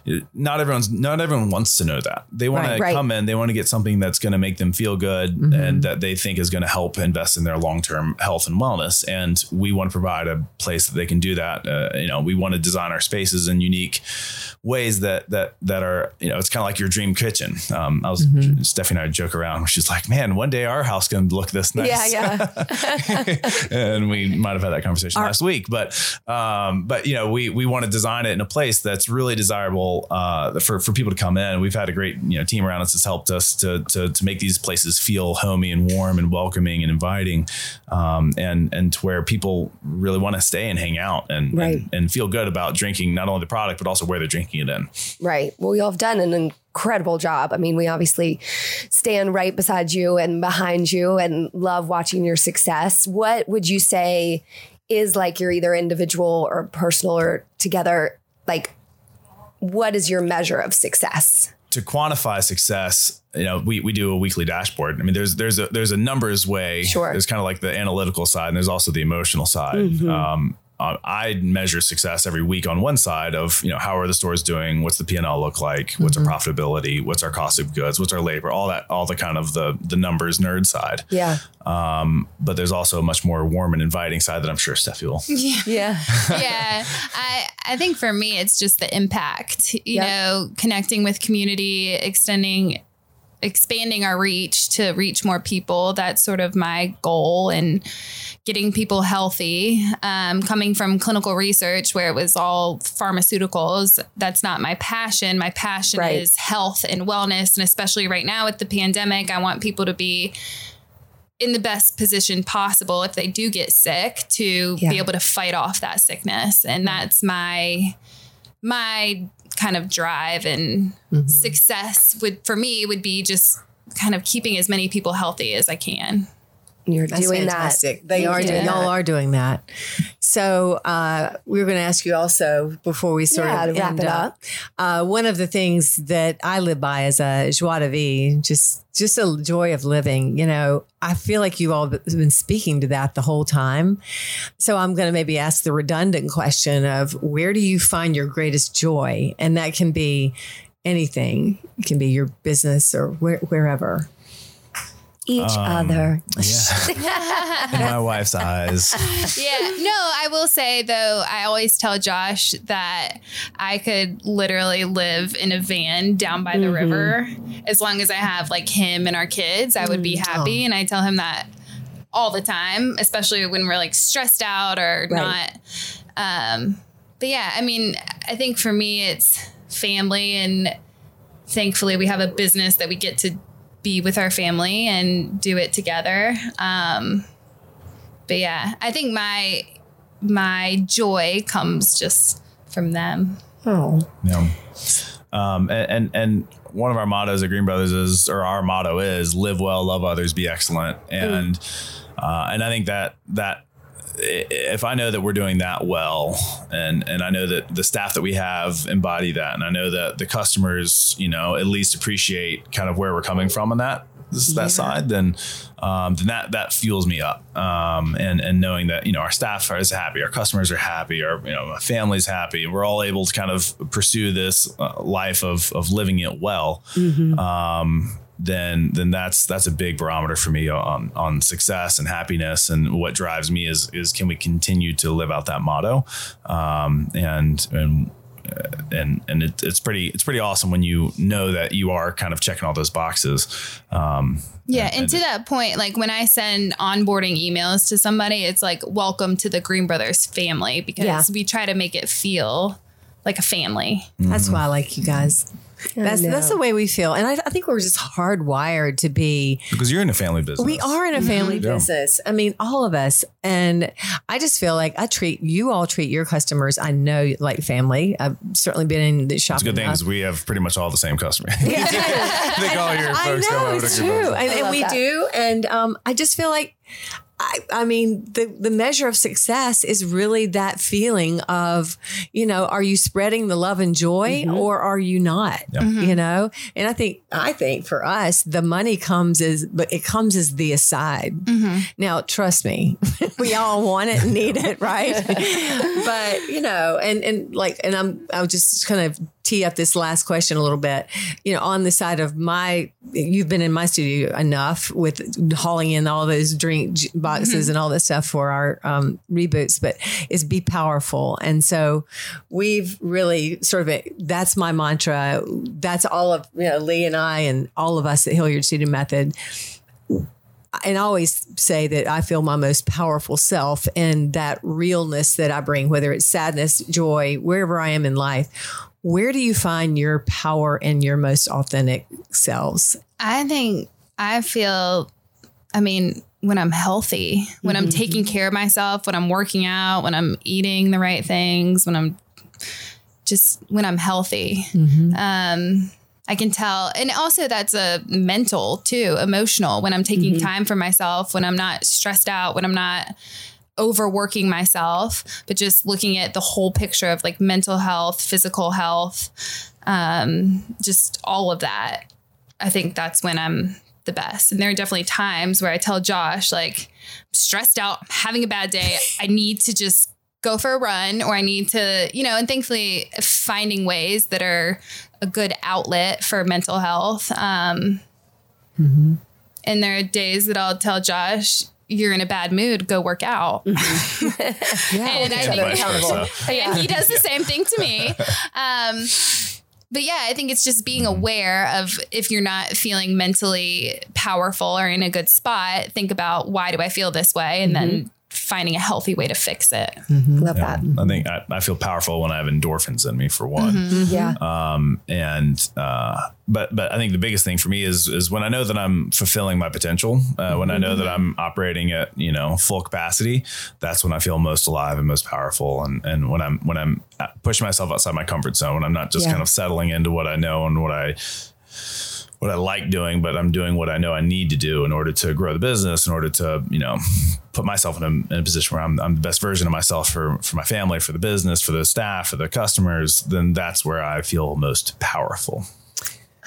uh, not everyone's not everyone wants to know that they want Right. to Right. come in, they want to get something that's going to make them feel good Mm-hmm. and that they think is going to help invest in their long term health and wellness. And we want to provide a place that they can do that. Uh, you know, we want to design our spaces in unique ways that that that are you know it's kind of like your dream kitchen. Um, I was Mm-hmm. Stephanie and I joke around. She's like, man, one day our house can look this nice yeah yeah and we might have had that conversation last week. But um, but you know, we we want to design it in a place that's really desirable uh, for for people to come in. We've had a great you know team around us that's helped us to to to make these places feel homey and warm and welcoming and inviting, um, and and to where people really want to stay and hang out and, Right. and and feel good about drinking not only the product but also where they're drinking it in. Right. Well, y'all have done an incredible job. I mean, we obviously stand right beside you and behind you and love watching your success. What would you say is like your either individual or personal or together? Like, what is your measure of success? to quantify success, you know, we, we do a weekly dashboard. I mean, there's there's a there's a numbers way. Sure. There's kind of like the analytical side, and there's also the emotional side. Mm-hmm. Um, uh, I measure success every week on one side of you know how are the stores doing, what's the P and L look like, what's Mm-hmm. our profitability, what's our cost of goods, what's our labor, all that, all the kind of the the numbers nerd side. Yeah. Um, but there's also a much more warm and inviting side that I'm sure Steffi will. Yeah. yeah i i think for me it's just the impact you Yep. know connecting with community extending expanding our reach to reach more people. That's sort of my goal and getting people healthy. Um, coming from clinical research where it was all pharmaceuticals that's not my passion. My passion Right. is health and wellness. And especially right now with the pandemic i want people to be in the best position possible if they do get sick to Yeah. be able to fight off that sickness. And that's my my kind of drive and mm-hmm. success would for me would be just kind of keeping as many people healthy as I can. You're That's doing fantastic. that. They You're are doing. doing Y'all are doing that. So uh, we were going to ask you also before we sort Yeah, of wrap end it up. Uh, one of the things that I live by is a joie de vie, just just a joy of living. You know, I feel like you all have been speaking to that the whole time. So I'm going to maybe ask the redundant question of where do you find your greatest joy, and that can be anything. It can be your business or where, wherever. Each Um, other. Yeah. In my wife's eyes. Yeah. No, I will say though, I always tell Josh that I could literally live in a van down by the river as long as I have like him and our kids. I would be happy. And I tell him that all the time, especially when we're like stressed out or Right. not. Um, but yeah, I mean, I think for me, it's family and thankfully we have a business that we get to be with our family and do it together. Um, but yeah, I think my my joy comes just from them. Oh, Yeah. Um, and, and and one of our mottos at Green Brothers is, or our motto is, live well, love others, be excellent. And uh, and I think that that i- if I know that we're doing that well, and and I know that the staff that we have embody that, and I know that the customers, you know, at least appreciate kind of where we're coming from on that that side, then um, then that that fuels me up. Um, and and knowing that you know our staff is happy, our customers are happy, our you know my family's happy, we're all able to kind of pursue this uh, life of of living it well. Um, then then that's that's a big barometer for me on on success and happiness and what drives me is is can we continue to live out that motto um, and and uh, and and it, it's pretty it's pretty awesome when you know that you are kind of checking all those boxes um, Yeah, and, to that point, like when I send onboarding emails to somebody, it's like welcome to the Green Brothers family because Yeah. we try to make it feel like a family. That's why I like you guys. That's know. that's the way we feel, and I, I think we're just hardwired to be. because you're in a family business We are in a family Yeah. business. I mean, all of us, and I just feel like I treat you all treat your customers. I know like family. I've certainly been in the shop. It's a good thing because we have pretty much all the same customers. I think all your folks come know it's true, and, and we that. do. And um, I just feel like, I, I mean, the the measure of success is really that feeling of, you know, are you spreading the love and joy, mm-hmm. or are you not? You mm-hmm. know, and I think I think for us, the money comes as, but it comes as the aside. Mm-hmm. Now, trust me, we all want it and need it, right? but you know, and and like, and I'm I'll just kind of tee up this last question a little bit. You know, on the side of my, you've been in my studio enough with hauling in all those drink boxes and all this stuff for our um, reboots, but is be powerful. And so we've really sort of that's my mantra. That's all of you know Lee and I and all of us at Hilliard Studio Method and I always say that I feel my most powerful self in that realness that I bring, whether it's sadness, joy, wherever I am in life. Where do you find your power and your most authentic selves? I think I feel, I mean, when I'm healthy, when I'm mm-hmm. taking care of myself, when I'm working out, when I'm eating the right things, when I'm just when I'm healthy, mm-hmm. um, I can tell. And also, that's a mental too, emotional. When I'm taking mm-hmm. time for myself, when I'm not stressed out, when I'm not overworking myself, but just looking at the whole picture of like mental health, physical health, um, just all of that. I think that's when I'm the best. And there are definitely times where I tell Josh, like, I'm stressed out, I'm having a bad day. I need to just go for a run or I need to, you know, and thankfully finding ways that are a good outlet for mental health. Um, And there are days that I'll tell Josh, you're in a bad mood, go work out. Mm-hmm. and I think Vice versa. yeah, he does the same thing to me. Um, but yeah, I think it's just being mm-hmm. aware of if you're not feeling mentally powerful or in a good spot, think about why do I feel this way, and then mm-hmm. Finding a healthy way to fix it. love Yeah. that. I think I, I feel powerful when I have endorphins in me for one. Yeah. Um, and uh, but but I think the biggest thing for me is is when I know that I'm fulfilling my potential, uh, when I know that I'm operating at you know full capacity, that's when I feel most alive and most powerful. And and when I'm when I'm pushing myself outside my comfort zone, when I'm not just Yeah. kind of settling into what I know and what I what I like doing, but I'm doing what I know I need to do in order to grow the business, in order to, you know, put myself in a, in a position where I'm, I'm the best version of myself for, for my family, for the business, for the staff, for the customers, then that's where I feel most powerful.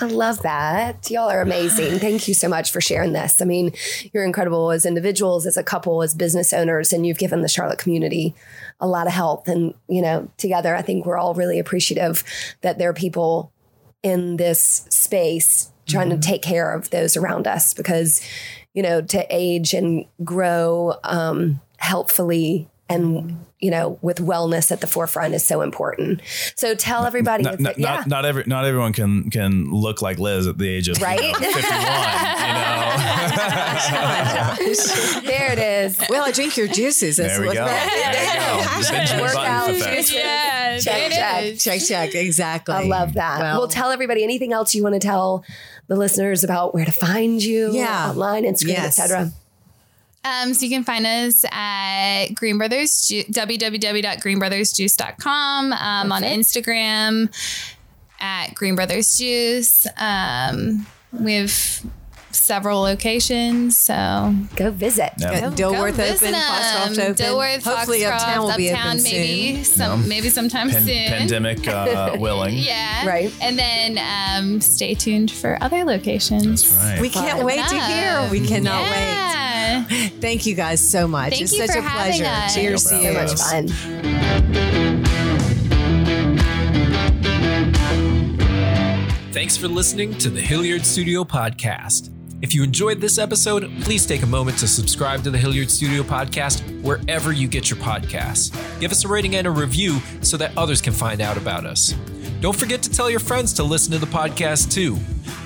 I love that. Y'all are amazing. Thank you so much for sharing this. I mean, you're incredible as individuals, as a couple, as business owners, and you've given the Charlotte community a lot of help. And, you know, together, I think we're all really appreciative that there are people in this space trying to take care of those around us because, you know, to age and grow um, helpfully and, you know, with wellness at the forefront is so important. So tell everybody. Not, not, yeah. not, not every not everyone can can look like Liz at the age of you Right? know, 51. you know, there it is. Well, I drink your juices. That's there we what's go. There you go. The Benjamin Workout Button effect. Yeah, Check, check. Check, check. Exactly. I love that. Well, Well, tell everybody anything else you want to tell the listeners about where to find you, Yeah. online, Instagram, Yes. etc. Um, so you can find us at Green Brothers, Ju- www.greenbrothersjuice.com, um, on Instagram at Green Brothers Juice. Um, we have several locations, so Go visit. Yeah. Got Dilworth visit open, Foxcroft 'em. open. Dilworth, Hopefully, Foxcroft, Uptown will be Uptown open maybe soon. some maybe sometime Pan- soon. pandemic uh, willing. Yeah. Right. And then um, stay tuned for other locations. Right. We can't Fun. wait to hear. We cannot yeah. wait. Thank you guys so much. Thank it's you such for a having pleasure. us. Cheers to you. you, So much fun. Thanks for listening to the Hilliard Studio Podcast. If you enjoyed this episode, please take a moment to subscribe to the Hilliard Studio Podcast wherever you get your podcasts. Give us a rating and a review so that others can find out about us. Don't forget to tell your friends to listen to the podcast too.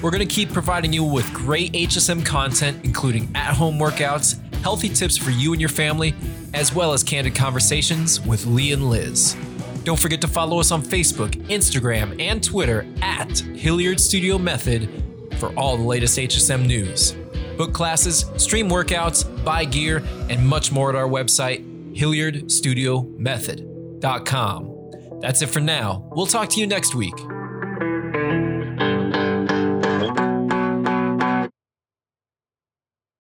We're going to keep providing you with great HSM content, including at home workouts, healthy tips for you and your family, as well as candid conversations with Lee and Liz. Don't forget to follow us on Facebook, Instagram, and Twitter at Hilliard Studio Method for all the latest HSM news. Book classes, stream workouts, buy gear, and much more at our website, HilliardStudioMethod.com. That's it for now. We'll talk to you next week.